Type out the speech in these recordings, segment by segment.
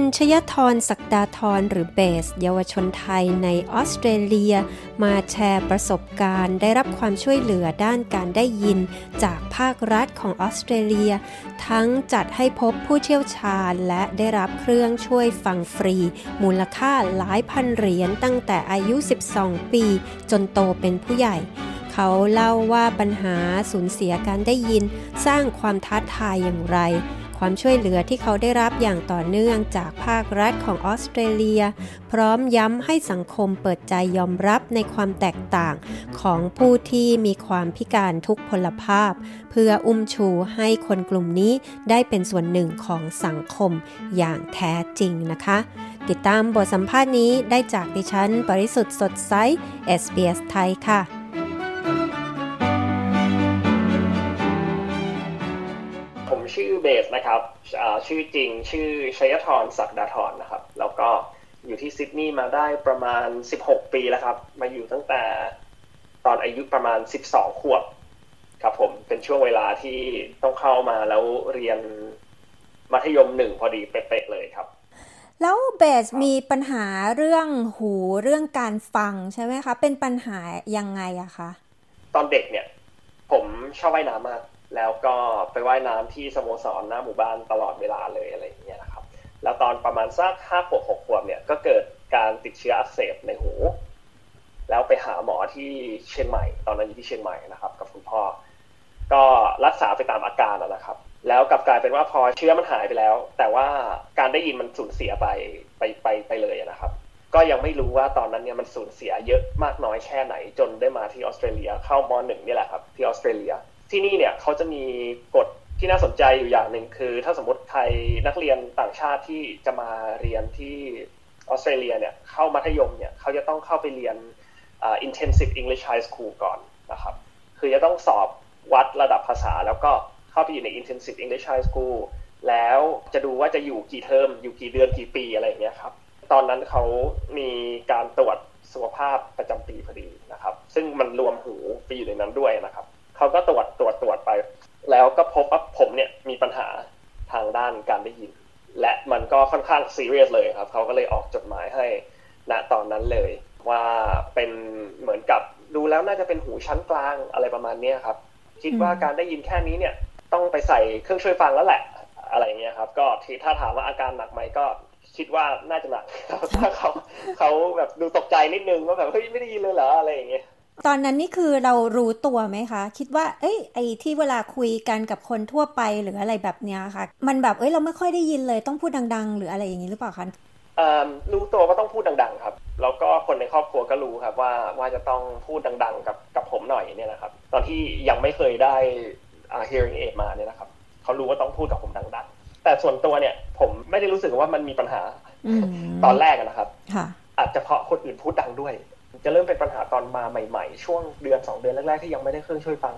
คุณชยธรศักดาธรหรือเบส เยาวชนไทยในออสเตรเลีย มาแชร์ประสบการณ์ ได้รับความช่วยเหลือด้านการได้ยิน จากภาครัฐของออสเตรเลีย ทั้งจัดให้พบผู้เชี่ยวชาญ และได้รับเครื่องช่วยฟังฟรี มูลค่าหลายพันเหรียญตั้งแต่อายุ 12 ปี จนโตเป็นผู้ใหญ่เขาเล่าว่าปัญหาสูญเสียการได้ยินสร้างความท้าทายอย่างไร ความช่วยเหลือที่เขาได้รับอย่างต่อเนื่องจากภาครัฐของออสเตรเลีย พร้อมย้ำให้สังคมเปิดใจยอมรับในความแตกต่างของผู้ที่มีความพิการทุกพลภาพ เพื่ออุ้มชูให้คนกลุ่มนี้ได้เป็นส่วนหนึ่งของสังคมอย่างแท้จริงนะคะ ติดตามบทสัมภาษณ์นี้ได้จากดิฉันปริสุทธ์สดใส SBS ไทยค่ะ ชื่อเบสนะครับชื่อจริงชื่อชัยธรศักดาธรนะครับ แล้วก็อยู่ที่ซิดนีย์มาได้ประมาณ 16 ปีแล้วครับ มาอยู่ตั้งแต่ตอนอายุประมาณ 12 ขวบครับผมเป็นช่วงเวลาที่ต้องเข้ามาแล้วเรียนมัธยมหนึ่งพอดีเป๊ะๆเลยครับ แล้วเบสมีปัญหาเรื่องหูเรื่องการฟังใช่ไหมคะ เป็นปัญหายังไงอะคะ ตอนเด็กเนี่ย ผมชอบว่ายน้ำมาก แล้วก็ไปว่ายน้ำที่สโมสรหน้าหมู่บ้านตลอดเวลาเลยอะไรอย่างเงี้ยนะครับ แล้วตอนประมาณสักห้าขวบหกขวบเนี่ยก็เกิดการติดเชื้ออักเสบในหู แล้วไปหาหมอที่เชียงใหม่ ตอนนั้นอยู่ที่เชียงใหม่นะครับ กับคุณพ่อ ก็รักษาไปตามอาการนะครับ แล้วกลับกลายเป็นว่าพอเชื้อมันหายไปแล้ว แต่ว่าการได้ยินมันสูญเสียไปไปไปไปเลยนะครับ ก็ยังไม่รู้ว่าตอนนั้นเนี่ยมันสูญเสียเยอะมากน้อยแค่ไหนจนได้มาที่ออสเตรเลียเข้ามหนึ่งนี่แหละครับที่ออสเตรเลีย ที่นี่เนี่ยเขาจะมีกฎที่น่าสนใจอยู่อย่างหนึ่งคือ ถ้าสมมติใครนักเรียนต่างชาติที่จะมาเรียนที่ออสเตรเลียเนี่ยเข้ามัธยมเนี่ยเขาจะต้องเข้าไปเรียน intensive English High School ก่อนนะครับ คือจะต้องสอบวัดระดับภาษา แล้วก็เข้าไปอยู่ใน intensive English High School แล้วจะดูว่าจะอยู่กี่เทอมอยู่กี่เดือนกี่ปีอะไรอย่างเงี้ยครับตอนนั้นเขามีการตรวจสุขภาพประจำปีพอดีนะครับ ซึ่งมันรวมหูไปอยู่ในนั้นด้วยนะครับ เขาก็ตรวจตรวจตรวจไป แล้วก็พบว่าผมเนี่ยมีปัญหาทางด้านการได้ยิน และมันก็ค่อนข้างซีเรียสเลยครับเขาก็เลยออกจดหมายให้ณตอนนั้นเลย ว่าเป็นเหมือนกับดูแล้วน่าจะเป็นหูชั้นกลางอะไรประมาณนี้ครับ คิดว่าการได้ยินแค่นี้เนี่ยต้องไปใส่เครื่องช่วยฟังแล้วแหละอะไรเงี้ยครับก็ถ้าถามว่าอาการหนักไหมก็คิดว่าน่าจะหนักถ้าเขาเขาแบบดูตกใจนิดนึงว่าแบบเฮ้ยไม่ได้ยินเลยเหรออะไรอย่างเงี้ย ตอนนั้นนี่คือเรารู้ตัวไหมคะ คิดว่า เอ้ยไอ้ที่เวลาคุยกันกับคนทั่วไปหรืออะไรแบบเนี้ยค่ะ มันแบบเอ้ยเราไม่ค่อยได้ยินเลยต้องพูดดัง ๆ หรืออะไรอย่างนี้หรือเปล่าคะรู้ตัวว่าต้องพูดดังๆครับ แล้วก็คนในครอบครัวก็รู้ครับว่าว่าจะต้องพูดดัง ๆ กับกับผมหน่อยเนี่ยนะครับ ตอนที่ยังไม่เคยได้ hearing aid มาเนี่ยนะครับเขารู้ว่าต้องพูดกับผมดังๆ แต่ส่วนตัวเนี่ยผมไม่ได้รู้สึกว่ามันมีปัญหาตอนแรกนะครับอาจจะเพราะคนอื่นพูดดังด้วย จะเริ่มเป็นปัญหาตอนมาใหม่ ๆ ช่วงเดือนสองเดือนแรกๆที่ยังไม่ได้เครื่องช่วยฟัง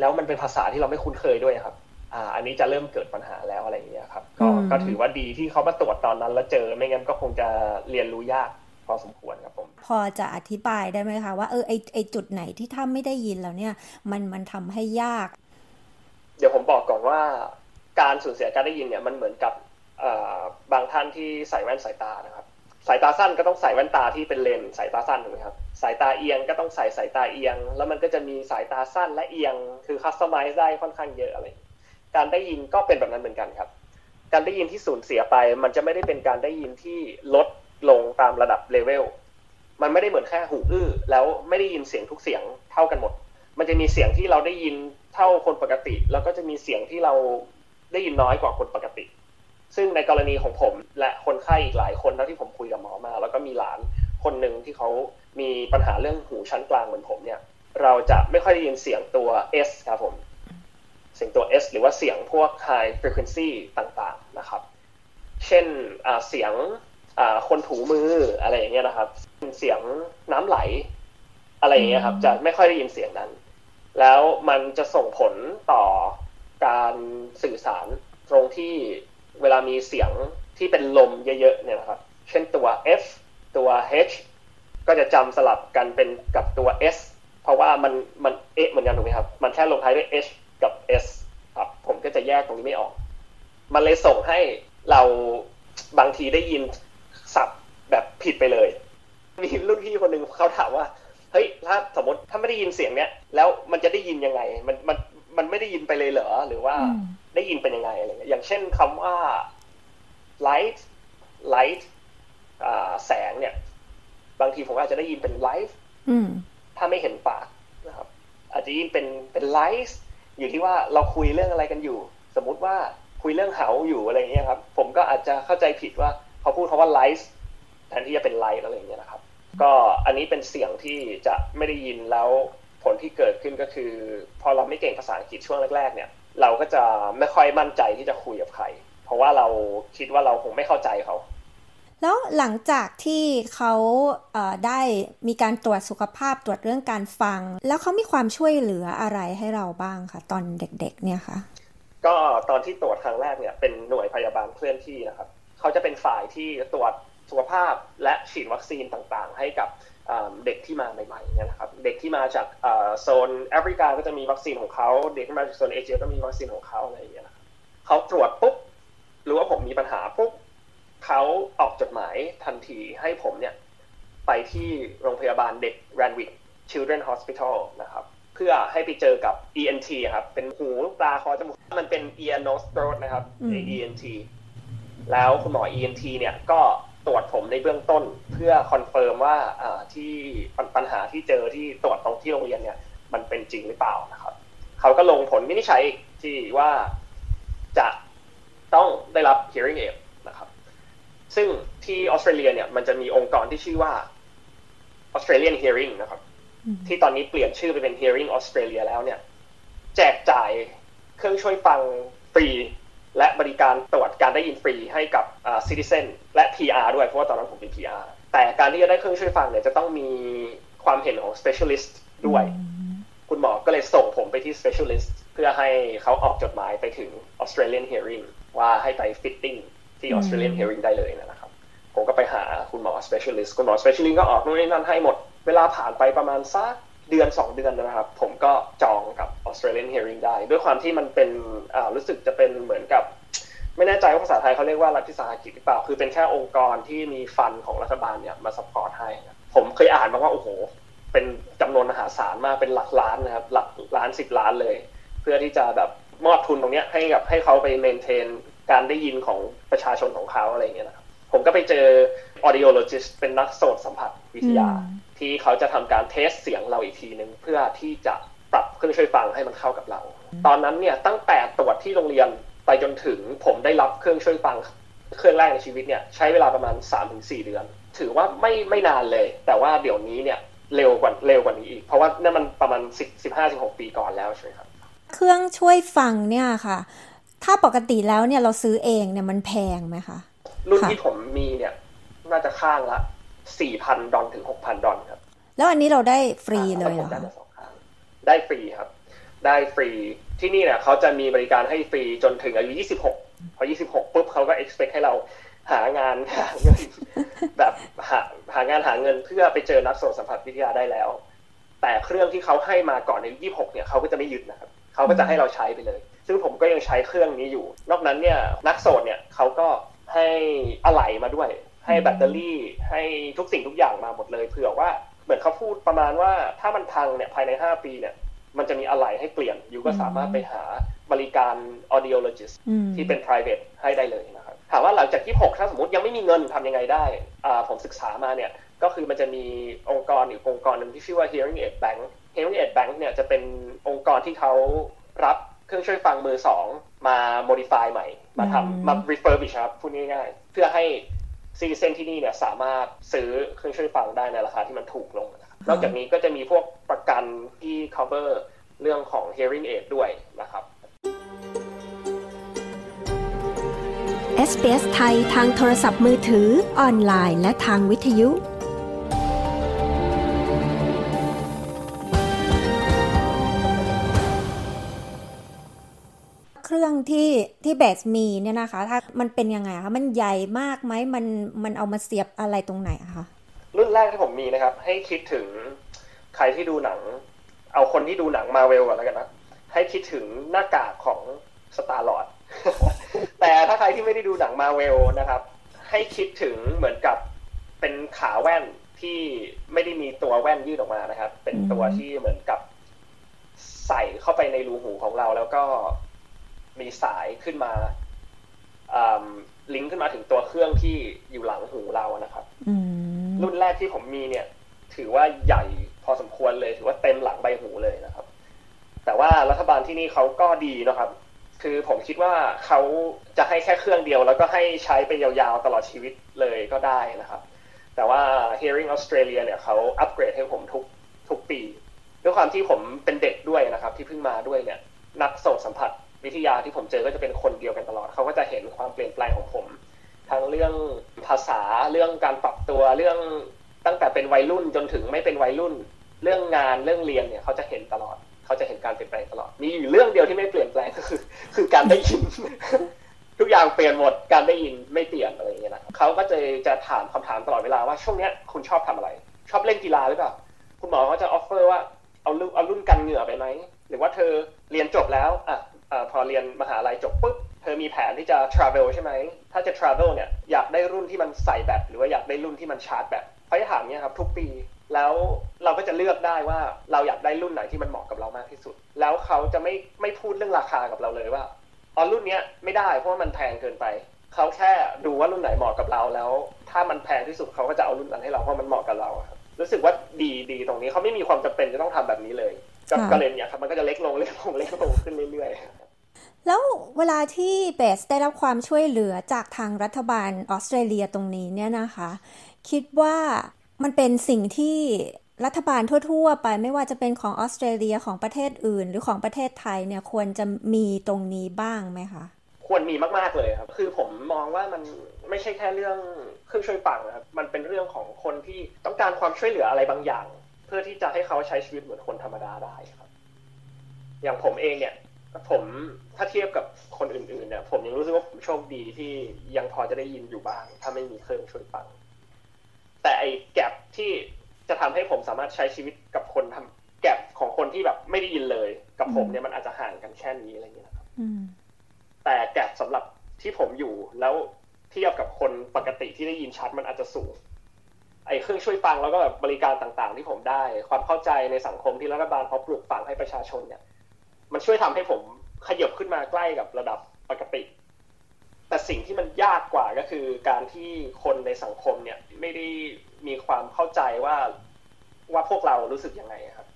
แล้วมันเป็นภาษาที่เราไม่คุ้นเคยด้วยครับ อ่า อันนี้จะเริ่มเกิดปัญหาแล้วอะไรอย่างเงี้ยครับ ก็ก็ถือว่าดีที่เขามาตรวจตอนนั้น แล้วเจอไม่งั้นก็คงจะเรียนรู้ยากพอสมควรครับผม พอจะอธิบายได้ไหมคะว่าเออไอไอจุดไหนที่ถ้าไม่ได้ยินแล้วเนี่ย มันมันทำให้ยาก เดี๋ยวผมบอกก่อนว่า การสูญเสียการได้ยินเนี่ยมันเหมือนกับบางท่านที่ใส่แว่นสายตานะครับ สายตาสั้นก็ต้องใส่แว่นตาที่เป็นเลนสายตาสั้นถูกไหมครับ สายตาเอียงก็ต้องใส่สายตาเอียง แล้วมันก็จะมีสายตาสั้นและเอียง คือคัสตอมไมซ์ได้ค่อนข้างเยอะอะไร การได้ยินก็เป็นแบบนั้นเหมือนกันครับ การได้ยินที่สูญเสียไป มันจะไม่ได้เป็นการได้ยินที่ลดลงตามระดับเลเวล มันไม่ได้เหมือนแค่หูอื้อแล้วไม่ได้ยินเสียงทุกเสียงเท่ากันหมด มันจะมีเสียงที่เราได้ยินเท่าคนปกติ แล้วก็จะมีเสียงที่เราได้ยินน้อยกว่าคนปกติ ซึ่งในกรณีของผมและคนไข้อีกหลายคนเท่าที่ผมคุยกับหมอมา แล้วก็มีหลานคนหนึ่งที่เขามีปัญหาเรื่องหูชั้นกลางเหมือนผมเนี่ย เราจะไม่ค่อยได้ยินเสียงตัว S ครับผม เสียงตัว S หรือว่าเสียงพวก high frequency ต่างๆนะครับ เช่นเสียงคนถูมืออะไรอย่างเงี้ยนะครับ เสียงน้ำไหล อะไรอย่างเงี้ยครับ จะไม่ค่อยได้ยินเสียงนั้น แล้วมันจะส่งผลต่อการสื่อสารตรงที่ เวลามีเสียงที่เป็นลมเยอะๆเนี่ยนะครับ เช่นตัว F ตัว H ก็จะจำสลับกันเป็นกับตัว S เพราะว่ามันมันเอเหมือนกันถูกไหมครับ มันแค่ลงท้ายด้วย H กับ S ครับ ผมก็จะแยกตรงนี้ไม่ออก มันเลยส่งให้เราบางทีได้ยินสับแบบผิดไปเลย มีรุ่นพี่คนหนึ่งเขาถามว่า เฮ้ย ถ้าสมมติถ้าไม่ได้ยินเสียงเนี้ย แล้วมันจะได้ยินยังไง มันมัน มันไม่ได้ยินไปเลยเหรอหรือว่าได้ยินเป็นยังไงอะไรเงี้ยอย่างเช่นคำว่า light light แสงเนี่ย บางทีผมอาจจะได้ยินเป็น light ถ้าไม่เห็นปากนะครับ อาจจะยินเป็นเป็นไลฟ์อยู่ที่ว่าเราคุยเรื่องอะไรกันอยู่ สมมุติว่าคุยเรื่องเหาอยู่อะไรเงี้ยครับ ผมก็อาจจะเข้าใจผิดว่าเขาพูดคาว่าไลฟ์แทนที่จะเป็นไลฟ์อะไรเงี้ยนะครับ ก็อันนี้เป็นเสียงที่จะไม่ได้ยินแล้ว ผลที่เกิดขึ้นก็คือ พอเราไม่เก่งภาษาอังกฤษช่วงแรกๆเนี่ย เราก็จะไม่ค่อยมั่นใจที่จะคุยกับใคร เพราะว่าเราคิดว่าเราคงไม่เข้าใจเขาแล้วหลังจากที่เขาเได้มีการตรวจสุขภาพตรวจเรื่องการฟัง แล้วเขามีความช่วยเหลืออะไรให้เราบ้างคะตอนเด็กๆ เนี่ยคะก็ตอนที่ตรวจครั้งแรกเนี่ยเป็นหน่วยพยาบาลเคลื่อนที่นะครับเขาจะเป็นฝ่ายที่ตรวจสุขภาพและฉีดวัคซีนต่างๆ ให้กับ เด็กที่มาใหม่ๆเนี่ยนะครับเด็กที่มาจากโซนแอฟริกาก็จะมีวัคซีนของเขาเด็กที่มาจากโซนเอเชียก็มีวัคซีนของเขาอะไรอย่างเงี้ยเขาตรวจปุ๊บรู้ว่าผมมีปัญหาปุ๊บเขาออกจดหมายทันทีให้ผมเนี่ยไปที่โรงพยาบาลเด็ก Randwick Children Hospital นะครับเพื่อให้ไปเจอกับ ENT ครับเป็นหูตาคอจมูกมันเป็น ear nose throat นะครับ ENT แล้วคุณหมอ ENT เนี่ยก็ ตรวจผมในเบื้องต้น เพื่อ confirm ว่าที่ปัญหาที่เจอที่ตรวจตรงที่โรงเรียนเนี่ย มันเป็นจริงหรือเปล่านะครับเขาก็ลงผลวินิจฉัยที่ว่าจะต้องได้รับ hearing aid ซึ่งที่ออสเตรเลียเนี่ยมันจะมีองค์กรที่ชื่อว่า Australian Hearing นะครับ ที่ตอนนี้เปลี่ยนชื่อไปเป็น Hearing Australia แล้วเนี่ย แจกจ่ายเครื่องช่วยฟังฟรี และบริการตรวจการได้ยินฟรีให้กับซิติเซนและ PR ด้วยเพราะว่าตอนนั้นผมเป็น PR แต่การที่จะได้เครื่องช่วยฟังเนี่ยจะต้องมีความเห็นของ specialist ด้วย คุณหมอก็เลยส่งผมไปที่ specialist เพื่อให้เขาออกจดหมายไปถึง Australian Hearing ว่าให้ไป fitting ที่ Australian Hearing ได้เลยนะครับ ผมก็ไปหาคุณหมอ specialist คุณหมอ specialist ก็ออกนู่นนี่นั่นให้หมด เวลาผ่านไปประมาณสัก เดือน 2 เดือนนะครับ ผมก็จองกับ Australian Hearing ได้ ด้วยความที่มันเป็นรู้สึกจะเป็นเหมือนกับ ไม่แน่ใจว่าภาษาไทยเขาเรียกว่ารัฐวิสาหกิจหรือเปล่า คือเป็นแค่องค์กรที่มีฟันของรัฐบาลเนี่ยมาสปอร์ตให้ ผมเคยอ่านมาว่า โอ้โห เป็นจำนวนมหาศาลมากเป็นหลักล้านนะครับ หลักล้านสิบล้านเลย เพื่อที่จะแบบมอบทุนตรงเนี้ยให้กับให้เขาไปเมนเทนการได้ยินของประชาชนของเขาอะไรเงี้ยนะผมก็ไปเจอ audiologist เป็นนักโสตสัมผัสวิทยา ที่เขาจะทำการเทสเสียงเราอีกทีหนึ่งเพื่อที่จะปรับเครื่องช่วยฟังให้มันเข้ากับเรา ตอนนั้นเนี่ยตั้งแต่ตรวจที่โรงเรียนไปจนถึงผมได้รับเครื่องช่วยฟังเครื่องแรกในชีวิตเนี่ยใช้เวลาประมาณ 3-4 เดือน ถือว่าไม่ไม่นานเลย แต่ว่าเดี๋ยวนี้เนี่ยเร็วกว่าเร็วกว่านี้อีก เพราะว่านั่นมันประมาณ 10 15-16 ปีก่อนแล้วใช่ไหมครับ เครื่องช่วยฟังเนี่ยค่ะ ถ้าปกติแล้วเนี่ยเราซื้อเองเนี่ยมันแพงไหมคะรุ่นที่ผมมีเนี่ยน่าจะข้างละ สี่พันดอลถึงหกพันดอลครับ แล้วอันนี้เราได้ฟรีเลยเหรอได้สองข้างได้ฟรีครับ ได้ฟรีที่นี่เนี่ยเขาจะมีบริการให้ฟรีจนถึงอายุยี่สิบหกพอยี่สิบหกปุ๊บเขาก็ expect ให้เราหางานหาเงินแบบหาหางานหาเงินเพื่อไปเจอนักโสตสัมผัสวิทยาได้แล้ว แต่เครื่องที่เขาให้มาก่อนในยี่สิบหกเนี่ยเขาก็จะไม่หยุดนะครับเขาก็จะให้เราใช้ไปเลย ซึ่งผมก็ยังใช้เครื่องนี้อยู่ นอกนั้นเนี่ยนักโสดเนี่ยเขาก็ให้อะไหล่มาด้วย ให้แบตเตอรี่ให้ทุกสิ่งทุกอย่างมาหมดเลยเผื่อว่าเหมือนเขาพูดประมาณว่าถ้ามันพังเนี่ยภายใน 5 ปีเนี่ยมันจะมีอะไหล่ให้เปลี่ยนอยู่ก็สามารถไปหาบริการ audiologist ที่เป็น private ให้ได้เลยนะครับถามว่าหลังจากที่6ถ้าสมมติยังไม่มีเงินทำยังไงได้ผมศึกษามาเนี่ยก็คือมันจะมีองค์กรอีกองค์กรหนึ่งที่ชื่อว่า Hearing Aid Bank Hearing Aid Bank เนี่ยจะเป็นองค์กรที่เขารับเครื่องช่วยฟังมือสองมา modify ใหม่ มาทำมา refurbish ครับพูดง่ายๆเพื่อให้ ซีเซนที่นี่เนี่ยสามารถซื้อเครื่องช่วยฟังได้ในราคาที่มันถูกลงนะครับนอกจากนี้ก็จะมีพวกประกันที่ cover เรื่องของ hearing aid ด้วยนะครับ SBS ไทยทางโทรศัพท์มือถือ ออนไลน์ และทางวิทยุ รื่องที่ที่เบสมีเนี่ยนะคะ ถ้ามันเป็นยังไงคะมันใหญ่มากไหมมันมันเอามาเสียบอะไรตรงไหนคะรุ่นแรกที่ผมมีนะครับ ให้คิดถึงใครที่ดูหนัง เอาคนที่ดูหนังมาเวลก่อนแล้วกันนะให้คิดถึงหน้ากากของสตาร์ลอดแต่ถ้าใครที่ไม่ได้ดูหนังมาเวลนะครับ ให้คิดถึงเหมือนกับเป็นขาแว่นที่ไม่ได้มีตัวแว่นยื่นออกมานะครับ เป็นตัวที่เหมือนกับใส่เข้าไปในรูหูของเราแล้วก็ มีสายขึ้นมาลิงก์ขึ้นมาถึงตัวเครื่องที่อยู่หลังหูเรานะครับรุ่นแรกที่ผมมีเนี่ย ถือว่าใหญ่พอสมควรเลย ถือว่าเต็มหลังใบหูเลยนะครับ แต่ว่ารัฐบาลที่นี่เขาก็ดีนะครับ คือผมคิดว่าเขาจะให้แค่เครื่องเดียว แล้วก็ให้ใช้ไปยาวๆตลอดชีวิตเลยก็ได้นะครับ แต่ว่า Hearing Australia เนี่ยเขาอัปเกรดให้ผมทุกทุกปี ด้วยความที่ผมเป็นเด็กด้วยนะครับ ที่เพิ่งมาด้วยเนี่ย นักโสตสัมผัส วิทยาที่ผมเจอก็จะเป็นคนเดียวกันตลอด เขาก็จะเห็นความเปลี่ยนแปลงของผม ทั้งเรื่องภาษาเรื่องการปรับตัวเรื่องตั้งแต่เป็นวัยรุ่นจนถึงไม่เป็นวัยรุ่น เรื่องงานเรื่องเรียนเนี่ยเขาจะเห็นตลอด เขาจะเห็นการเปลี่ยนแปลงตลอด มีอยู่เรื่องเดียวที่ไม่เปลี่ยนแปลงก็คือ คือการได้ยิน ทุกอย่างเปลี่ยนหมดการได้ยินไม่เปลี่ยนอะไรอย่างเงี้ยนะเขาก็จะจะถามคำถามตลอดเวลาว่าช่วงเนี้ยคุณชอบทำอะไร ชอบเล่นกีฬาหรือเปล่าคุณหมอเขาจะออฟเฟอร์ว่าเอาเอารุ่นกันเหงื่อไปไหมหรือว่าเธอเรียนจบแล้วอะ นมหาลัยจบปุ๊บเธอมีแผนที่จะ travel ใช่ไหม ถ้าจะ travel เนี่ยอยากได้รุ่นที่มันใส่แบตหรือว่าอยากได้รุ่นที่มันชาร์จแบตเขาจะถามเนี่ยครับทุกปี แล้วเราก็จะเลือกได้ว่าเราอยากได้รุ่นไหนที่มันเหมาะกับเรามากที่สุด แล้วเขาจะไม่ไม่พูดเรื่องราคากับเราเลยว่าอ๋อรุ่นเนี้ยไม่ได้เพราะว่ามันแพงเกินไป เขาแค่ดูว่ารุ่นไหนเหมาะกับเราแล้ว ถ้ามันแพงที่สุดเขาก็จะเอารุ่นนั้นให้เราเพราะมันเหมาะกับเราครับรู้สึกว่าดีดีตรงนี้เขาไม่มีความจำเป็นจะต้องทำแบบนี้เลย ก็เลยเนี่ยครับมันก็จะเล็กลงเล็กลงเล็กลงขึ้นเรื่อยๆ แล้วเวลาที่เบสได้รับความช่วยเหลือจากทางรัฐบาลออสเตรเลียตรงนี้เนี่ยนะคะ คิดว่ามันเป็นสิ่งที่รัฐบาลทั่ว ๆ ไปไม่ว่าจะเป็นของออสเตรเลียของประเทศอื่น หรือของประเทศไทยเนี่ยควรจะมีตรงนี้บ้างไหมคะควรมีมากๆเลยครับ คือผมมองว่ามันไม่ใช่แค่เรื่องเครื่องช่วยฟังครับมันเป็นเรื่องของคนที่ต้องการความช่วยเหลืออะไรบางอย่าง เพื่อที่จะให้เขาใช้ชีวิตเหมือนคนธรรมดาได้ครับ อย่างผมเองเนี่ย ผมถ้าเทียบกับคนอื่นๆเนี่ยผมยังรู้สึกว่าผมโชคดีที่ยังพอจะได้ยินอยู่บ้าง ถ้าไม่มีเครื่องช่วยฟัง แต่ไอ้แกลบที่จะทำให้ผมสามารถใช้ชีวิตกับคนทำแกลบของคนที่แบบไม่ได้ยินเลย กับผมเนี่ยมันอาจจะห่างกันแค่นี้อะไรเงี้ยนะครับแต่แกลบสำหรับที่ผมอยู่แล้วเทียบกับคนปกติที่ได้ยินชัดมันอาจจะสูงไอ้เครื่องช่วยฟังแล้วก็แบบบริการต่างๆ ที่ผมได้ ความเข้าใจในสังคมที่รัฐบาลเขาปลูกฝังให้ประชาชนเนี่ย มันช่วยทำให้ผมขยับขึ้นมาใกล้กับระดับปกติ แต่สิ่งที่มันยากกว่าก็คือการที่คนในสังคมเนี่ยไม่ได้มีความเข้าใจว่าว่าพวกเรารู้สึกยังไงครับ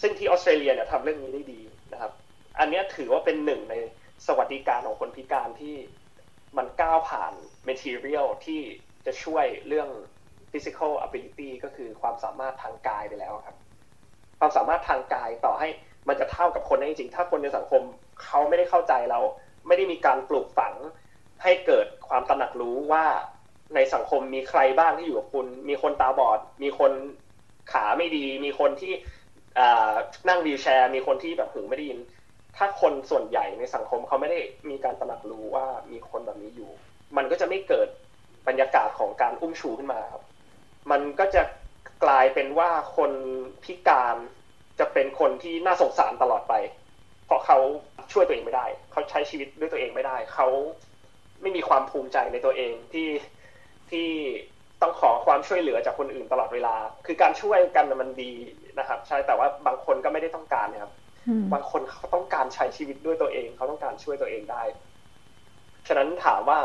ซึ่งที่ออสเตรเลียเนี่ยทำเรื่องนี้ได้ดีนะครับ อันนี้ถือว่าเป็นหนึ่งในสวัสดิการของคนพิการที่มันก้าวผ่าน material ที่จะช่วยเรื่อง physical ability ก็คือความสามารถทางกายไปแล้วครับ ความสามารถทางกายต่อให้ มันจะเท่ากับคนได้จริงถ้าคนในสังคมเขาไม่ได้เข้าใจเรา ไม่ได้มีการปลูกฝังให้เกิดความตระหนักรู้ว่าในสังคมมีใครบ้างที่อยู่กับคุณ มีคนตาบอด มีคนขาไม่ดี มีคนที่นั่งวีลแชร์ มีคนที่แบบหูไม่ได้ยิน ถ้าคนส่วนใหญ่ในสังคมเขาไม่ได้มีการตระหนักรู้ว่ามีคนแบบนี้อยู่ มันก็จะไม่เกิดบรรยากาศของการอุ้มชูขึ้นมาครับ มันก็จะกลายเป็นว่าคนพิการ จะเป็นคนที่น่าสงสารตลอดไป เพราะเขาช่วยตัวเองไม่ได้ เขาใช้ชีวิตด้วยตัวเองไม่ได้ เขาไม่มีความภูมิใจในตัวเองที่ที่ต้องขอความช่วยเหลือจากคนอื่นตลอดเวลา คือการช่วยกันมันดีนะครับ ใช่แต่ว่าบางคนก็ไม่ได้ต้องการนะครับ บางคนเขาต้องการใช้ชีวิตด้วยตัวเอง เขาต้องการช่วยตัวเองได้ ฉะนั้นถามว่า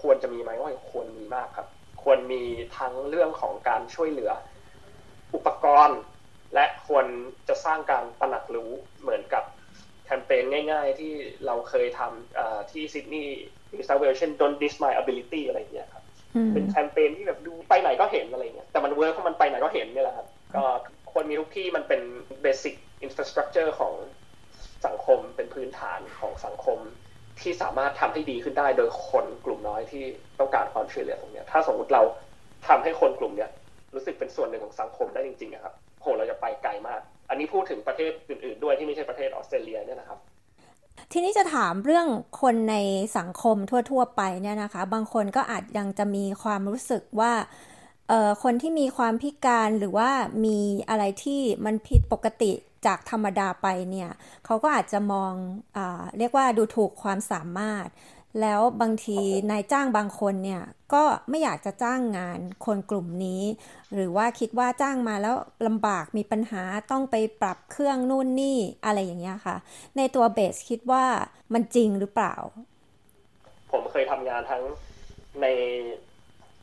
ควรจะมีไหมว่าควรมีมากครับ ควรมีทั้งเรื่องของการช่วยเหลือ อุปกรณ์ และควรจะสร้างการตระหนักรู้เหมือนกับแคมเปญง่าย ๆ ที่เราเคยทำที่ซิดนีย์นิวเซาเวลเช่น don't diss my ability อะไรอย่างเงี้ยครับเป็นแคมเปญที่แบบดูไปไหนก็เห็นอะไรเงี้ยแต่มัน work เพราะมันไปไหนก็เห็นนี่แหละครับก็ควรมีทุกที่มันเป็น basic infrastructure ของสังคมเป็นพื้นฐานของสังคมที่สามารถทำให้ดีขึ้นได้โดยคนกลุ่มน้อยที่ต้องการความช่วยเหลือตรงนี้ถ้าสมมติเราทำให้คนกลุ่มเนี้ยรู้สึกเป็นส่วนหนึ่งของสังคมได้จริงๆครับ โหเราจะไปไกลมาก อันนี้พูดถึงประเทศอื่น ๆ ด้วยที่ไม่ใช่ประเทศออสเตรเลียเนี่ยนะครับ ทีนี้จะถามเรื่องคนในสังคมทั่ว ๆ ไปเนี่ยนะคะ บางคนก็อาจยังจะมีความรู้สึกว่าคนที่มีความพิการหรือว่ามีอะไรที่มันผิดปกติจากธรรมดาไปเนี่ยเขาก็อาจจะมองอเรียกว่าดูถูกความสามารถ แล้วบางทีนายจ้างบางคนเนี่ยก็ไม่อยากจะจ้างงานคนกลุ่มนี้ หรือว่าคิดว่าจ้างมาแล้วลำบากมีปัญหาต้องไปปรับเครื่องนู่นนี่อะไรอย่างเงี้ยค่ะ ในตัวเบสคิดว่ามันจริงหรือเปล่า ผมเคยทำงานทั้งใน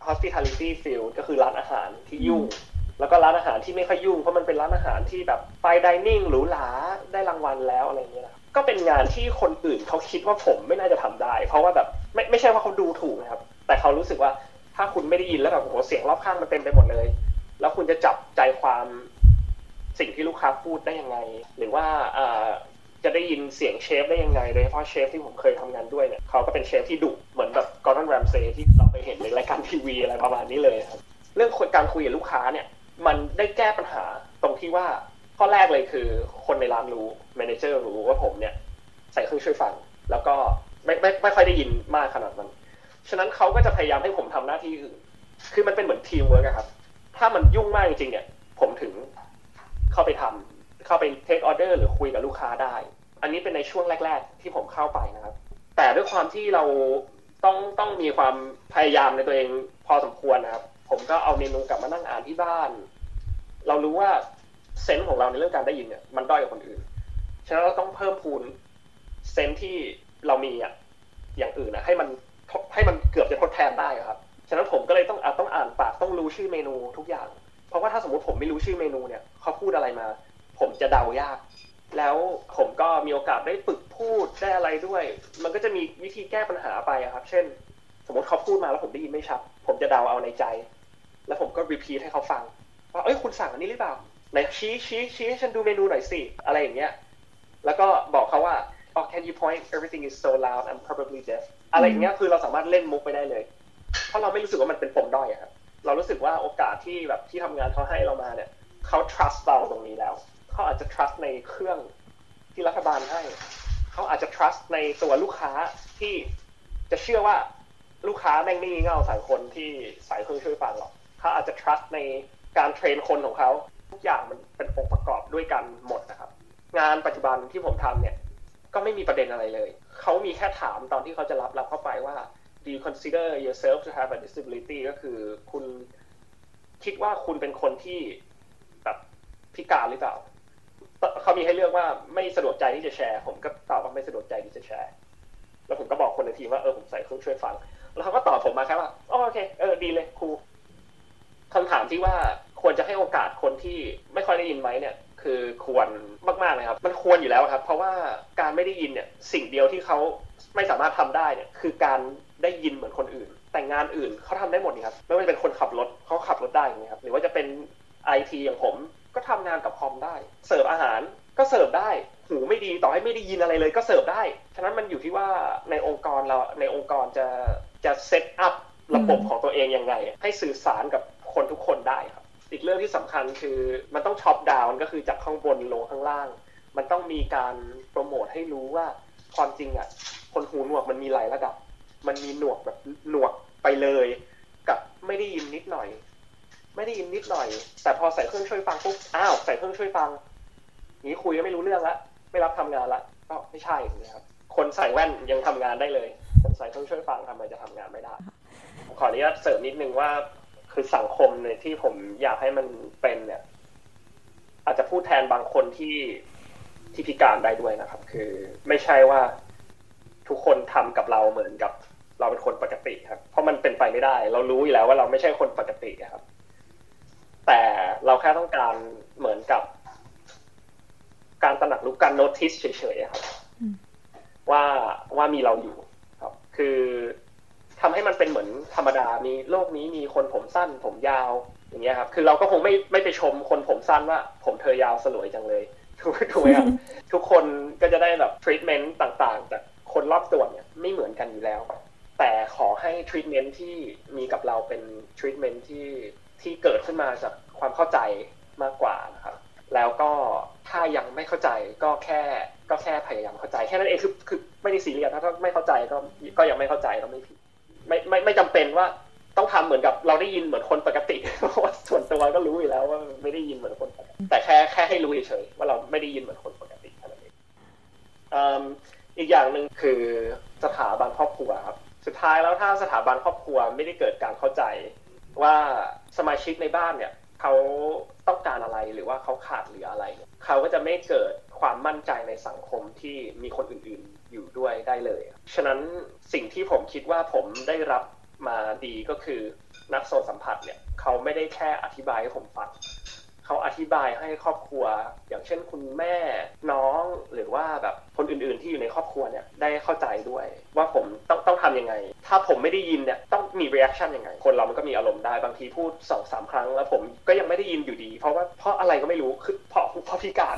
hospitality field ก็คือร้านอาหารที่ยุ่ง แล้วก็ร้านอาหารที่ไม่ค่อยยุ่งเพราะมันเป็นร้านอาหารที่แบบไฟดิเนิ่งหรูหราได้รางวัลแล้วอะไรเงี้ยนะ ก็เป็นงานที่คนอื่นเขาคิดว่าผมไม่น่าจะทำได้ เพราะว่าแบบไม่ไม่ใช่ว่าเขาดูถูกนะครับ แต่เขารู้สึกว่าถ้าคุณไม่ได้ยินแล้วแบบโอ้โหเสียงรอบข้างมันเต็มไปหมดเลย แล้วคุณจะจับใจความสิ่งที่ลูกค้าพูดได้ยังไง หรือว่าจะได้ยินเสียงเชฟได้ยังไงโดยเฉพาะเชฟที่ผมเคยทำงานด้วยเนี่ยเขาก็เป็นเชฟที่ดุเหมือนแบบกอร์ดอนแรมเซ่ที่เราไปเห็นในรายการทีวีอะไรประมาณนี้เลยครับเรื่องการคุยกับลูกค้าเนี่ย มันได้แก้ปัญหาตรงที่ว่า ข้อแรกเลยคือ คนในร้านรู้แมเนเจอร์รู้ว่าผมเนี่ย ใส่เครื่องช่วยฟัง แล้วก็ไม่ไม่ไม่ค่อยได้ยินมากขนาดนั้น ฉะนั้นเขาก็จะพยายามให้ผมทำหน้าที่อื่น คือมันเป็นเหมือนทีมเวิร์กครับ ถ้ามันยุ่งมากจริงๆเนี่ย ผมถึงเข้าไปทำเข้าไป take order หรือคุยกับลูกค้าได้ อันนี้เป็นในช่วงแรก ๆ ที่ผมเข้าไปนะครับ แต่ด้วยความที่เราต้องต้องมีความพยายามในตัวเองพอสมควรนะครับ ผมก็เอาเมนูกลับมานั่งอ่านที่บ้าน เรารู้ว่า sense ของเราในเรื่องการได้ยินเนี่ยมันด้อยกว่าคนอื่น ฉะนั้นเราต้องเพิ่มพูนsense ที่เรามีอะอย่างอื่นนะให้มันให้มันเกือบจะทดแทนได้ครับ ฉะนั้นผมก็เลยต้องต้องอ่านปากต้องรู้ชื่อเมนูทุกอย่าง เพราะว่าถ้าสมมติผมไม่รู้ชื่อเมนูเนี่ยเขาพูดอะไรมา ผมจะเดายาก แล้วผมก็มีโอกาสได้ฝึกพูดได้อะไรด้วย มันก็จะมีวิธีแก้ปัญหาไปครับ เช่น สมมติเขาพูดมาแล้วผมได้ยินไม่ชัด ผมจะเดาเอาในใจ แล้วผมก็ repeat ให้เขาฟังว่าเอ้ยคุณสั่งอันนี้หรือเปล่า ไหนชี้ชี้ชี้ให้ฉันดูเมนูหน่อยสิ อะไรอย่างเงี้ย แล้วก็บอกเขาว่า oh can you point everything is so loud I'm probably deaf อะไรอย่างเงี้ยคือเราสามารถเล่นมุกไปได้เลย เพราะเราไม่รู้สึกว่ามันเป็นปมด้อยครับ เรารู้สึกว่าโอกาสที่แบบที่ทำงานเขาให้เรามาเนี่ยเขา trust เราตรงนี้แล้ว เขาอาจจะ trust ในเครื่องที่รัฐบาลให้ เขาอาจจะ trust ในตัวลูกค้าที่จะเชื่อว่าลูกค้าแม่งไม่งีเง่าสายคนที่สายเครื่องช่วยฟังหรอก เขาอาจจะ trust ในการเทรนคนของเขา ทุกอย่างมันเป็นองค์ประกอบด้วยกันหมดนะครับ งานปัจจุบันที่ผมทำเนี่ย ก็ไม่มีประเด็นอะไรเลย เขามีแค่ถามตอนที่เขาจะรับเราเข้าไปว่า do you consider yourself to have a disability ก็คือคุณคิดว่าคุณเป็นคนที่แบบพิการหรือเปล่า เขามีให้เลือกว่าไม่สะดวกใจที่จะแชร์ ผมก็ตอบว่าไม่สะดวกใจที่จะแชร์ แล้วผมก็บอกคนในทีมว่าเออผมใส่เครื่องช่วยฟัง แล้วเขาก็ตอบผมมาแค่ว่าโอเค เออดีเลยครูคำถามที่ว่า ควรจะให้โอกาสคนที่ไม่ค่อยได้ยินไหมเนี่ยคือควรมากๆเลยครับ มันควรอยู่แล้วครับ เพราะว่าการไม่ได้ยินเนี่ยสิ่งเดียวที่เขาไม่สามารถทำได้เนี่ยคือการได้ยินเหมือนคนอื่น แต่งานอื่นเขาทำได้หมดนี่ครับไม่ว่าจะเป็นคนขับรถเขาขับรถได้อย่างเงี้ยครับหรือว่าจะเป็นไอทีอย่างผมก็ทำงานกับคอมได้ เสิร์ฟอาหารก็เสิร์ฟได้หูไม่ดีต่อให้ไม่ได้ยินอะไรเลยก็เสิร์ฟได้ ฉะนั้นมันอยู่ที่ว่าในองค์กรเราในองค์กรจะจะเซตอัพระบบของตัวเองยังไง ให้สื่อสารกับคนทุกคนได้ครับ อีกเรื่องที่สำคัญคือมันต้องช็อปดาวน์ก็คือจากข้างบนลงข้างล่าง มันต้องมีการโปรโมทให้รู้ว่าความจริงอะ คนหูหนวกมันมีหลายระดับ มันมีหนวกแบบหนวกไปเลยกับไม่ได้ยินนิดหน่อย ไม่ได้ยินนิดหน่อย แต่พอใส่เครื่องช่วยฟังปุ๊บอ้าวใส่เครื่องช่วยฟังนี้คุยก็ไม่รู้เรื่องละไม่รับทำงานละก็ไม่ใช่นะครับคนใส่แว่นยังทำงานได้เลยคนใส่เครื่องช่วยฟังทำไมจะทำงานไม่ได้ขออนุญาตเสริมนิดนึงว่า คือสังคมเนี่ยที่ผมอยากให้มันเป็นเนี่ย อาจจะพูดแทนบางคนที่ที่พิการได้ด้วยนะครับ คือไม่ใช่ว่าทุกคนทำกับเราเหมือนกับเราเป็นคนปกติครับ เพราะมันเป็นไปไม่ได้ เรารู้อยู่แล้วว่าเราไม่ใช่คนปกติครับ แต่เราแค่ต้องการเหมือนกับ การตระหนักรู้การโน้ติสเฉยๆครับว่าว่ามีเราอยู่ครับ คือ ทำให้มันเป็นเหมือนธรรมดา มีโลกนี้มีคนผมสั้น ผมยาวอย่างเงี้ยครับ คือเราก็คงไม่ไม่ไปชมคนผมสั้นว่า ผมเธอยาวสลวยจังเลยถูกถูกไหมครับทุกคนก็จะได้แบบทรีทเมนต์ต่างๆจากคนรอบตัวเนี่ยไม่เหมือนกันอยู่แล้ว แต่ขอให้ทรีทเมนต์ที่มีกับเราเป็นทรีทเมนต์ที่ที่เกิดขึ้นมาจากความเข้าใจมากกว่านะครับ แล้วก็ถ้ายังไม่เข้าใจก็แค่ก็แค่พยายามเข้าใจแค่นั้นเองคือคือไม่ได้ซีเรียสถ้าไม่เข้าใจก็ก็ยังไม่เข้าใจก็ไม่ผิด ไม่ไม่ไม่จำเป็นว่าต้องทำเหมือนกับเราได้ยินเหมือนคนปกติเพราะว่าส่วนตัวก็รู้อยู่แล้วว่าไม่ได้ยินเหมือนคนปกติแต่แค่แค่ให้รู้เฉยๆว่าเราไม่ได้ยินเหมือนคนปกติอะไรนี้อีกอย่างหนึ่งคือสถาบันครอบครัวครับสุดท้ายแล้วถ้าสถาบันครอบครัวไม่ได้เกิดการเข้าใจว่าสมาชิกในบ้านเนี่ยเขาต้องการอะไรหรือว่าเขาขาดเหลืออะไร เขาก็จะไม่เกิดความมั่นใจในสังคมที่มีคนอื่น อยู่ด้วยได้เลย ฉะนั้นสิ่งที่ผมคิดว่าผมได้รับมาดีก็คือนักโซสัมผัสเนี่ยเขาไม่ได้แค่อธิบายให้ผมฟัง เขาอธิบายให้ครอบครัว อย่างเช่นคุณแม่น้องหรือว่าแบบคนอื่นๆที่อยู่ในครอบครัวเนี่ยได้เข้าใจด้วย ว่าผมต้องต้องทำยังไง ถ้าผมไม่ได้ยินเนี่ยต้องมี reaction ยังไง คนเรามันก็มีอารมณ์ได้บางทีพูดสองสามครั้งแล้วผมก็ยังไม่ได้ยินอยู่ดี เพราะว่าเพราะอะไรก็ไม่รู้คือเพราะเพราะพิการ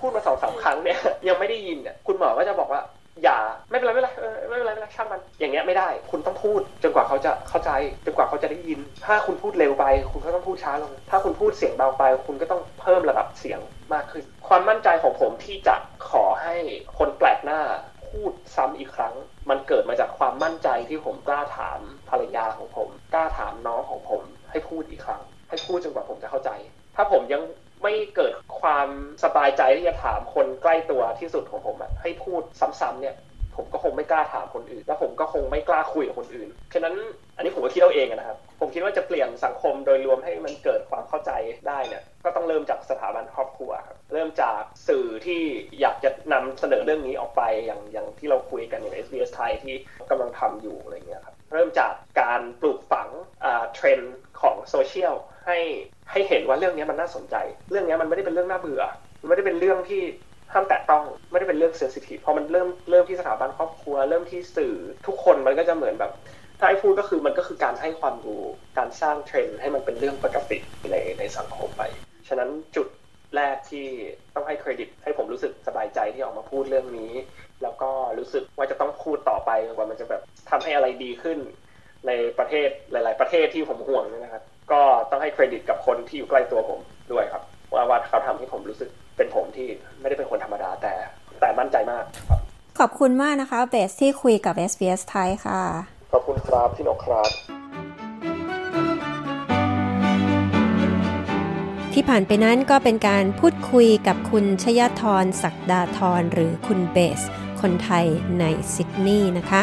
พูดมาสองสามครั้งเนี่ยยังไม่ได้ยินเนี่ยคุณหมอก็จะบอกว่า อย่าไม่เป็นไรไม่เป็นไรไม่เป็นไรไม่เป็นไรช่างมัน อย่างเงี้ยไม่ได้ คุณต้องพูดจนกว่าเขาจะเข้าใจจนกว่าเขาจะได้ยิน ถ้าคุณพูดเร็วไป คุณก็ต้องพูดช้าลง ถ้าคุณพูดเสียงเบาไป คุณก็ต้องเพิ่มระดับเสียงมากขึ้น ความมั่นใจของผมที่จะขอให้คนแปลกหน้าพูดซ้ำอีกครั้ง มันเกิดมาจากความมั่นใจที่ผมกล้าถามภรรยาของผม กล้าถามน้องของผม ให้พูดอีกครั้ง ให้พูดจนกว่าผมจะเข้าใจ ถ้าผมยัง ไม่เกิดความสบายใจที่จะถามคนใกล้ตัวที่สุดของผมอะให้พูดซ้ำๆเนี่ยผมก็คงไม่กล้าถามคนอื่น แล้วผมก็คงไม่กล้าคุยกับคนอื่น ฉะนั้นอันนี้ผมก็คิดเอาเองนะครับ ผมคิดว่าจะเปลี่ยนสังคมโดยรวมให้มันเกิดความเข้าใจได้เนี่ย ก็ต้องเริ่มจากสถาบันครอบครัวครับ เริ่มจากสื่อที่อยากจะนำเสนอเรื่องนี้ออกไปอย่างอย่างที่เราคุยกันอย่าง SBS ไทยที่กำลังทำอยู่อะไรเงี้ยครับ เริ่มจากการปลูกฝังเทรนด์ ของโซเชียลให้ให้เห็นว่าเรื่องนี้มันน่าสนใจ เรื่องนี้มันไม่ได้เป็นเรื่องน่าเบื่อ มันไม่ได้เป็นเรื่องที่ห้ามแตะต้องไม่ได้เป็นเรื่องเซนซิทีฟพอมันเริ่มเริ่มที่สถาบันครอบครัว เริ่มที่สื่อทุกคนมันก็จะเหมือนแบบถ้าให้พูดก็คือมันก็คือการให้ความรู้การสร้างเทรนด์ให้มันเป็นเรื่องปกติในในสังคมไป ฉะนั้นจุดแรกที่ต้องให้เครดิต ให้ผมรู้สึกสบายใจที่ออกมาพูดเรื่องนี้ แล้วก็รู้สึกว่าจะต้องพูดต่อไปกว่ามันจะแบบทำให้อะไรดีขึ้น ในประเทศหลาย ๆ ประเทศที่ผมห่วงนะครับ ก็ต้องให้เครดิตกับคนที่อยู่ใกล้ตัวผมด้วยครับ ว่าว่าเขาทำให้ผมรู้สึกเป็นผมที่ไม่ได้เป็นคนธรรมดาแต่แต่มั่นใจมากครับ ขอบคุณมากนะคะเบสที่คุยกับ SBS ไทยค่ะ ขอบคุณครับพี่นกครับ ที่ผ่านไปนั้นก็เป็นการพูดคุยกับคุณชยธรศักดาธรหรือคุณเบส คนไทยในซิดนีย์นะคะ